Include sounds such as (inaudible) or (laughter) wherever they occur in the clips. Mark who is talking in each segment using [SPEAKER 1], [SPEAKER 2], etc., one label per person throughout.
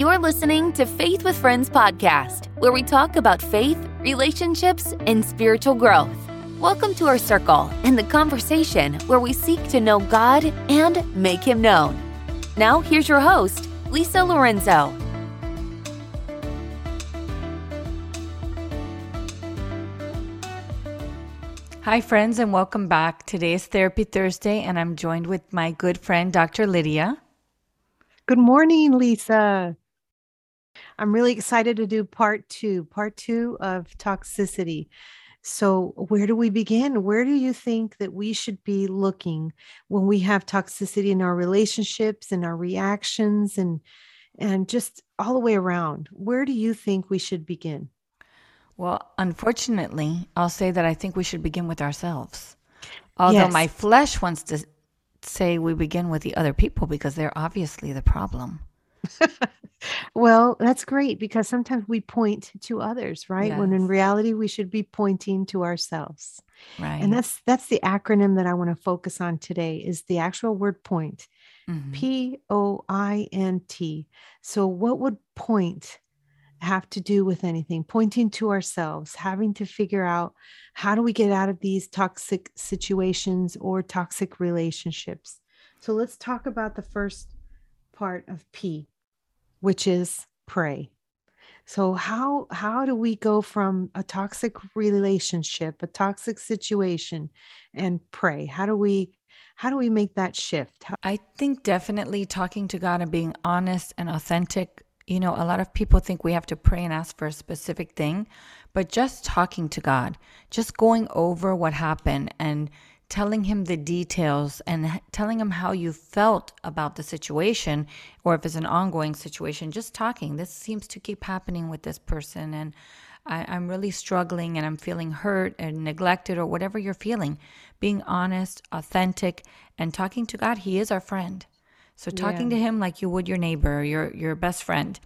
[SPEAKER 1] You're listening to Faith with Friends podcast, where we talk about faith, relationships, and spiritual growth. Welcome to our circle and the conversation where we seek to know God and make Him known. Now, here's your host, Lisa Lorenzo.
[SPEAKER 2] Hi, friends, and welcome back. Today is Therapy Thursday, and I'm joined with my good friend, Dr. Lidia.
[SPEAKER 3] Good morning, Lisa. I'm really excited to do part two, part two of toxicity. So, where do we begin? Where do you think that we should be looking when we have toxicity in our relationships and our reactions and and just all the way around? Where do you think we should begin?
[SPEAKER 2] Well, unfortunately, I'll say that I think we should begin with ourselves. Although
[SPEAKER 3] Yes.
[SPEAKER 2] my flesh wants to say we begin with the other people because they're obviously the problem. (laughs)
[SPEAKER 3] Well, that's great because sometimes we point to others, right? When in reality we should be pointing to ourselves.
[SPEAKER 2] Right.
[SPEAKER 3] And that's that's the acronym that I want to focus on today is the actual word point.
[SPEAKER 2] Mhm.
[SPEAKER 3] P O I N T. So, what would point have to do with anything? Pointing to ourselves, having to figure out how do we get out of these toxic situations or toxic relationships. So, let's talk about the first part of P, which is pray. So how how do we go from a toxic relationship, a toxic situation and pray? How do we how do we make that shift? How,
[SPEAKER 2] I think definitely talking to God and being honest and authentic. You know, a lot of people think we have to pray and ask for a specific thing, but just talking to God, just going over what happened and telling him the details and telling him how you felt about the situation, or if it's an ongoing situation, just talking. This seems to keep happening with this person, and I, I'm really struggling and I'm feeling hurt and neglected, or whatever you're feeling. Being honest, authentic, and talking to God, He is our friend. So talking to him like you would your neighbor, your your best friend.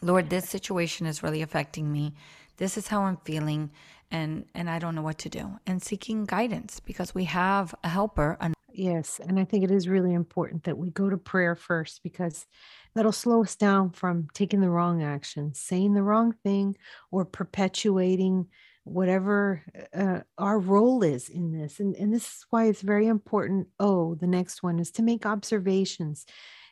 [SPEAKER 2] Lord, this situation is really affecting me. This is how I'm feeling and and I don't know what to do. And seeking guidance because we have a helper, an
[SPEAKER 3] yes, and I think it is really important that we go to prayer first because that'll slow us down from taking the wrong action, saying the wrong thing, or perpetuating whatever uh, our role is in this. And, and this is why it's very important. Oh, the next one is to make observations.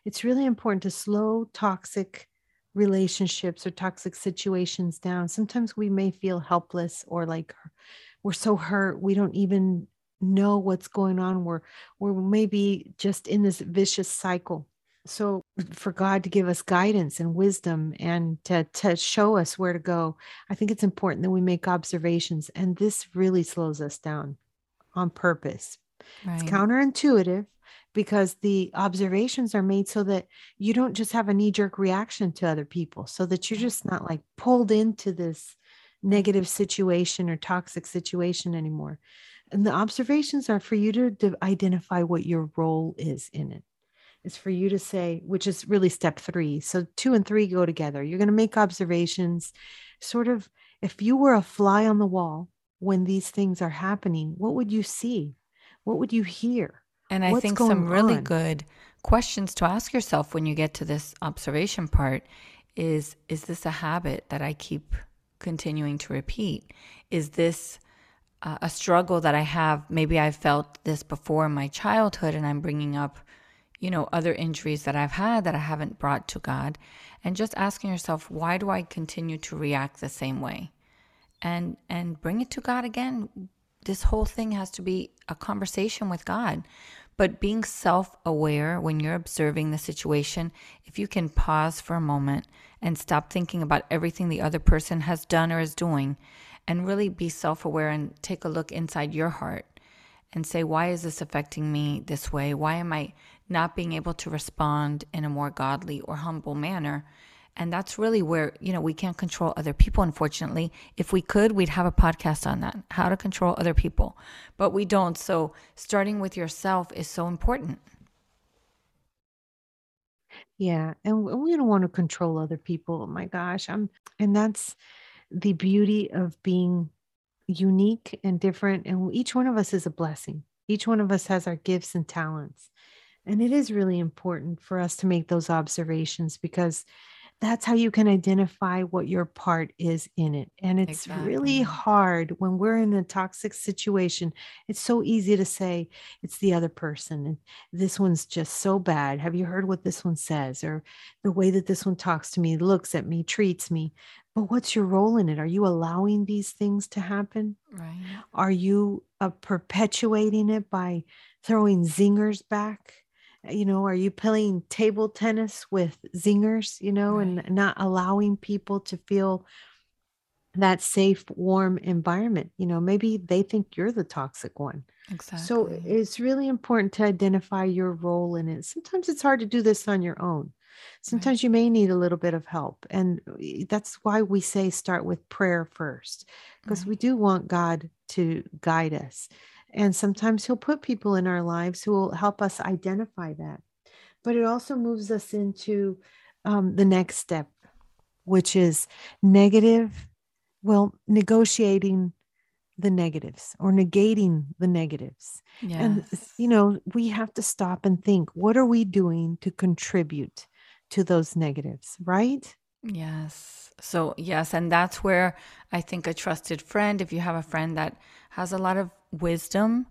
[SPEAKER 3] It's really important to slow toxic relationships or toxic situations down. Sometimes we may feel helpless or like we're so hurt, we don't even know what's going on. We're, we're maybe just in this vicious cycle. So, for God to give us guidance and wisdom and to, to show us where to go, I think it's important that we make observations. And this really slows us down on purpose. It's counterintuitive because the observations are made so that you don't just have a knee jerk reaction to other people, so that you're just not like pulled into this negative situation or toxic situation anymore. And the observations are for you to, identify what your role is in it. It's for you to say, which is really step three. So two and three go together. You're going to make observations, sort of, if you were a fly on the wall when these things are happening, what would you see? What would you hear?
[SPEAKER 2] And I
[SPEAKER 3] What's
[SPEAKER 2] think some really
[SPEAKER 3] on?
[SPEAKER 2] good questions to ask yourself when you get to this observation part is is this a habit that I keep continuing to repeat? Is this uh, a struggle that I have? Maybe I felt this before in my childhood and I'm bringing up, you know, other injuries that I've had that I haven't brought to God. And just asking yourself, why do I continue to react the same way? and and bring it to God again. This whole thing has to be a conversation with God. But being self-aware when you're observing the situation, if you can pause for a moment and stop thinking about everything the other person has done or is doing and really be self-aware and take a look inside your heart and say, why is this affecting me this way? Why am I not being able to respond in a more godly or humble manner? And that's really where, you know, we can't control other people, unfortunately. If we could, we'd have a podcast on that how to control other people, but we don't. So starting with yourself is so important.
[SPEAKER 3] Yeah. And we don't want to control other people. Oh my gosh. I'm, and that's the beauty of being unique and different. And each one of us is a blessing. Each one of us has our gifts and talents. And it is really important for us to make those observations because that's how you can identify what your part is in it. And it's exactly. really hard when we're in a toxic situation. It's so easy to say it's the other person and this one's just so bad. Have you heard what this one says or the way that this one talks to me, looks at me, treats me? But what's your role in it? Are you allowing these things to happen?
[SPEAKER 2] Right.
[SPEAKER 3] Are you uh, perpetuating it by throwing zingers back? You know are you playing table tennis with zingers you know right. and not allowing people to feel that safe warm environment you know maybe they think you're the toxic one
[SPEAKER 2] exactly
[SPEAKER 3] so it's really important to identify your role in it sometimes it's hard to do this on your own sometimes right. you may need a little bit of help and that's why we say start with prayer first because right. we do want god to guide us and sometimes he'll put people in our lives who will help us identify that. But it also moves us into um, the next step, which is negative, well, negotiating the negatives or negating the negatives. Yes. And, you know, we have to stop and think what are we doing to contribute to those negatives, right?
[SPEAKER 2] Yes. So, yes. And that's where I think a trusted friend, if you have a friend that has a lot of wisdom,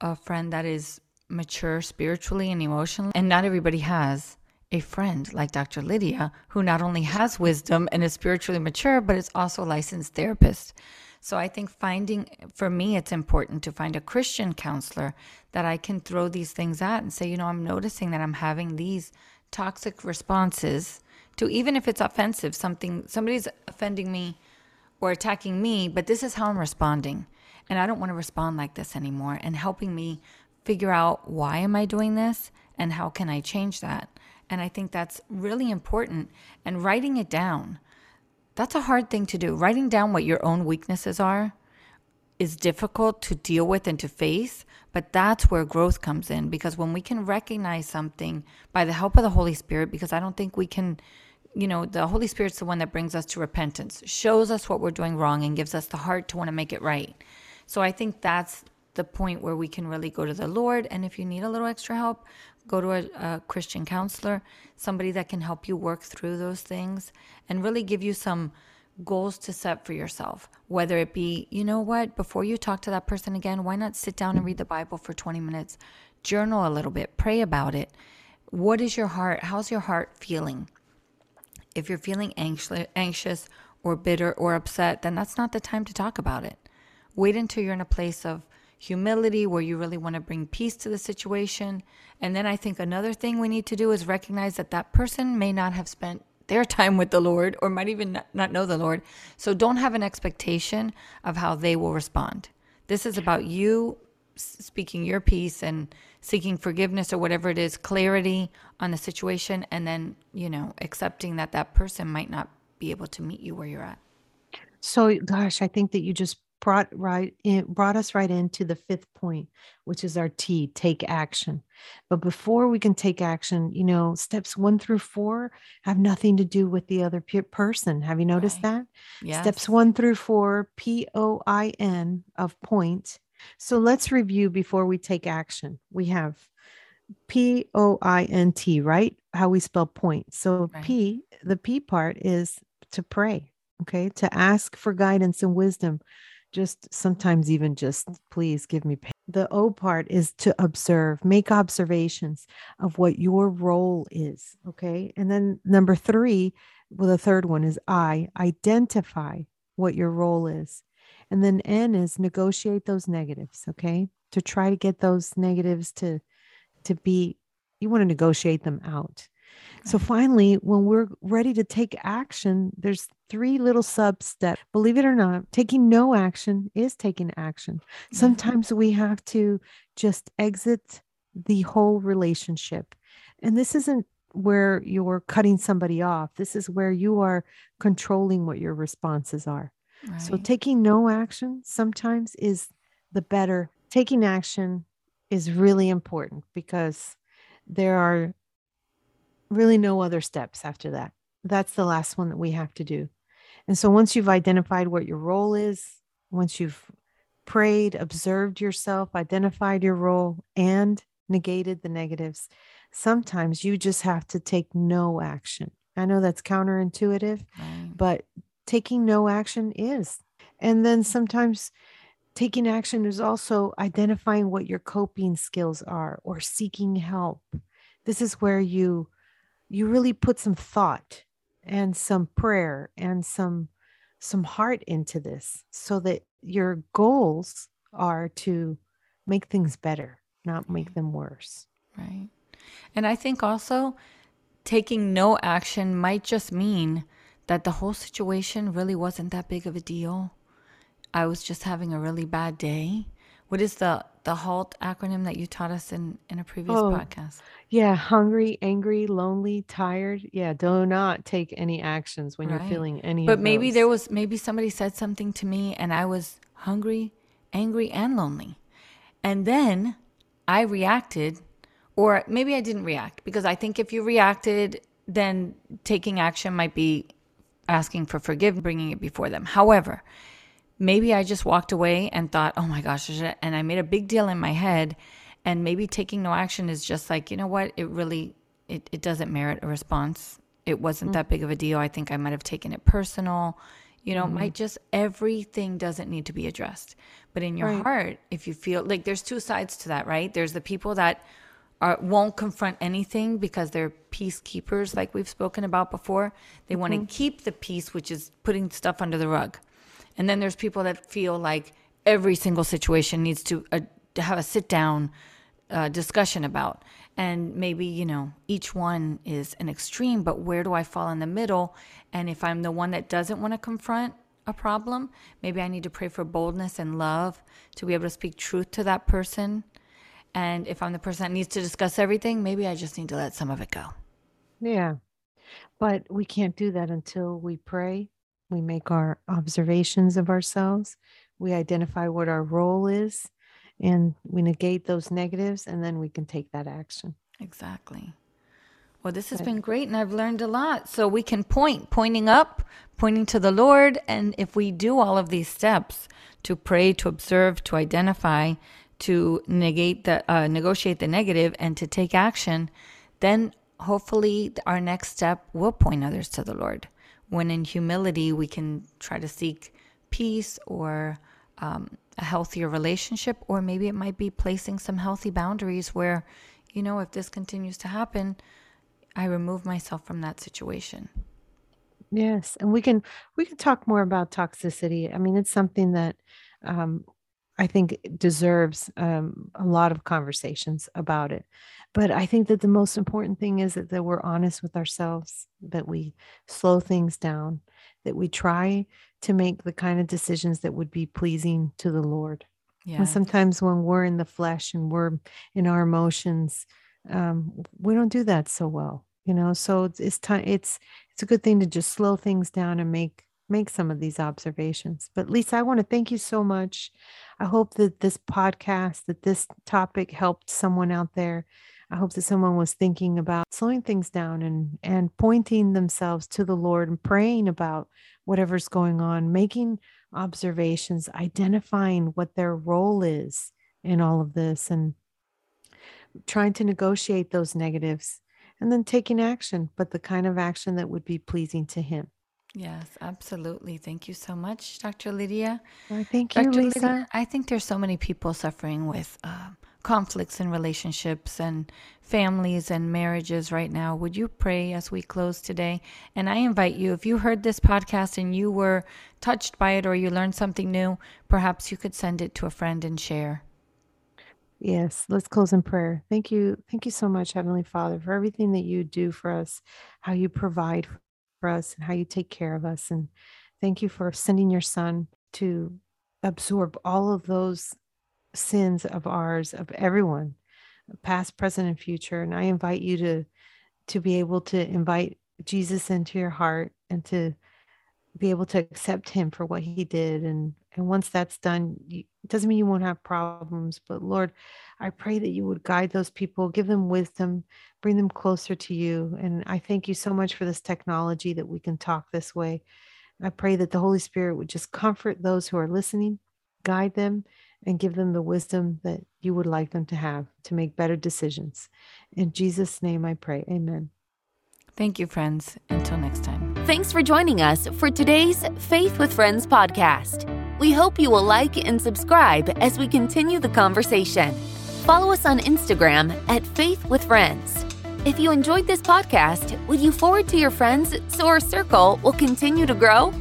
[SPEAKER 2] a friend that is mature spiritually and emotionally. And not everybody has a friend like Dr. Lidia, who not only has wisdom and is spiritually mature, but is also a licensed therapist. So I think finding, for me, it's important to find a Christian counselor that I can throw these things at and say, you know, I'm noticing that I'm having these toxic responses to even if it's offensive, something, somebody's offending me or attacking me, but this is how I'm responding and I don't want to respond like this anymore and helping me figure out why am I doing this and how can I change that. And I think that's really important and writing it down. That's a hard thing to do. Writing down what your own weaknesses are is difficult to deal with and to face, but that's where growth comes in because when we can recognize something by the help of the Holy Spirit, because I don't think we can, you know, the Holy Spirit's the one that brings us to repentance, shows us what we're doing wrong, and gives us the heart to want to make it right. So I think that's the point where we can really go to the Lord. And if you need a little extra help, go to a, a, Christian counselor, somebody that can help you work through those things and really give you some goals to set for yourself. Whether it be, you know what, before you talk to that person again, why not sit down and read the Bible for 20 minutes? Journal a little bit, pray about it. What is your heart? How's your heart feeling? If you're feeling anxious, anxious or bitter or upset, then that's not the time to talk about it. Wait until you're in a place of humility where you really want to bring peace to the situation. And then I think another thing we need to do is recognize that that person may not have spent their time with the Lord or might even not know the Lord. So don't have an expectation of how they will respond. This is about you speaking your piece and seeking forgiveness or whatever it is, clarity on the situation, and then, you know, accepting that that person might not be able to meet you where you're at.
[SPEAKER 3] So, gosh, I think that you just brought right in, brought us right into the fifth point, which is our T, take action. But before we can take action, you know, steps one through four have nothing to do with the other person. Have you noticed right. that? Yes. Steps one through four, P O I N of point. So let's review before we take action. We have P O I N T, right? How we spell point. So right. P, the P part is to pray, okay, to ask for guidance and wisdom just sometimes even just please give me pain. The O part is to observe, make observations of what your role is. Okay. And then number three, well, the third one is I, identify what your role is. And then N is negotiate those negatives. Okay. To try to get those negatives to, to be, you want to negotiate them out. So finally, when we're ready to take action, there's three little sub steps. Believe it or not, taking no action is taking action. Mm-hmm. Sometimes we have to just exit the whole relationship. And this isn't where you're cutting somebody off. This is where you are controlling what your responses are. Right. So taking no action sometimes is the better. Taking action is really important because there are really no other steps after that. That's the last one that we have to do. And so once you've identified what your role is, once you've prayed, observed yourself, identified your role, and negated the negatives, sometimes you just have to take no action. I know that's counterintuitive,
[SPEAKER 2] Right.
[SPEAKER 3] but taking no action is. And then sometimes taking action is also identifying what your coping skills are or seeking help. This is where you you really put some thought and some prayer and some some heart into this so that your goals are to make things better, not make mm-hmm. them worse.
[SPEAKER 2] Right. And I think also taking no action might just mean that the whole situation really wasn't that big of a deal. I was just having a really bad day. What is the the HALT acronym that you taught us in in a previous
[SPEAKER 3] Oh,
[SPEAKER 2] podcast?
[SPEAKER 3] yeah, hungry, angry, lonely, tired. Yeah, do not take any actions when you're feeling any
[SPEAKER 2] But maybe there was maybe somebody said something to me and I was hungry, angry and lonely. And then I reacted or maybe I didn't react because I think if you reacted then taking action might be asking for forgiveness, bringing it before them. However, maybe I just walked away and thought, oh my gosh, and I made a big deal in my head. And maybe taking no action is just like, you know what? It really, it, it doesn't merit a response. It wasn't that big of a deal. I think I might have taken it personal. You know, it might mm-hmm. just, everything doesn't need to be addressed. But in your
[SPEAKER 3] Right.
[SPEAKER 2] heart, if you feel like there's two sides to that, right? There's the people that are, won't confront anything because they're peacekeepers, like we've spoken about before. They want to mm-hmm. keep the peace, which is putting stuff under the rug. And then there's people that feel like every single situation needs to, uh, have a sit down uh, discussion about. And maybe, you know, each one is an extreme, but where do I fall in the middle? And if I'm the one that doesn't want to confront a problem, maybe I need to pray for boldness and love to be able to speak truth to that person. And if I'm the person that needs to discuss everything, maybe I just need to let some of it go.
[SPEAKER 3] Yeah. But we can't do that until we pray. We make our observations of ourselves. We identify what our role is and we negate those negatives and then we can take that action.
[SPEAKER 2] Exactly. Well, this has been great and I've learned a lot. So we can point, pointing up, pointing to the Lord. And if we do all of these steps to pray, to observe, to identify, to negate the, uh, negotiate the negative and to take action, then hopefully our next step will point others to the Lord. When in humility, we can try to seek peace or um, a healthier relationship, or maybe it might be placing some healthy boundaries where, you know, if this continues to happen, I remove myself from that situation.
[SPEAKER 3] Yes, and we can we can talk more about toxicity. I mean, it's something that um, I think it deserves um, a lot of conversations about it. But I think that the most important thing is that, that we're honest with ourselves, that we slow things down, that we try to make the kind of decisions that would be pleasing to the Lord.
[SPEAKER 2] Yeah.
[SPEAKER 3] And sometimes when we're in the flesh and we're in our emotions, um, we don't do that so well, you know. So it's, it's time. It's it's a good thing to just slow things down and make make some of these observations. But Lisa, I want to thank you so much. I hope that this podcast, that this topic helped someone out there. I hope that someone was thinking about slowing things down and and pointing themselves to the Lord and praying about whatever's going on, making observations, identifying what their role is in all of this and trying to negotiate those negatives and then taking action, but the kind of action that would be pleasing to him.
[SPEAKER 2] Yes, absolutely. Thank you so much, Dr. Lidia.
[SPEAKER 3] Well, thank you,
[SPEAKER 2] Dr.
[SPEAKER 3] Lisa.
[SPEAKER 2] Lidia, I think there's so many people suffering with uh, conflicts in relationships and families and marriages right now. Would you pray as we close today? And I invite you, if you heard this podcast and you were touched by it or you learned something new, perhaps you could send it to a friend and share.
[SPEAKER 3] Yes, let's close in prayer. Thank you. Thank you so much, Heavenly Father, for everything that you do for us, how you provide for us, and how you take care of us. And thank you for sending your son to absorb all of those sins of ours, of everyone, past, present, and future. And I invite you to to be able to invite Jesus into your heart and to be able to accept him for what he did and and once that's done you, it doesn't mean you won't have problems but lord i pray that you would guide those people give them wisdom bring them closer to you and i thank you so much for this technology that we can talk this way i pray that the holy spirit would just comfort those who are listening guide them and give them the wisdom that you would like them to have to make better decisions in jesus name i pray amen
[SPEAKER 2] Thank you, friends. Until next time.
[SPEAKER 1] Thanks for joining us for today's Faith with Friends podcast. We hope you will like and subscribe as we continue the conversation. Follow us on Instagram at Faith with Friends. If you enjoyed this podcast, would you forward to your friends so our circle will continue to grow?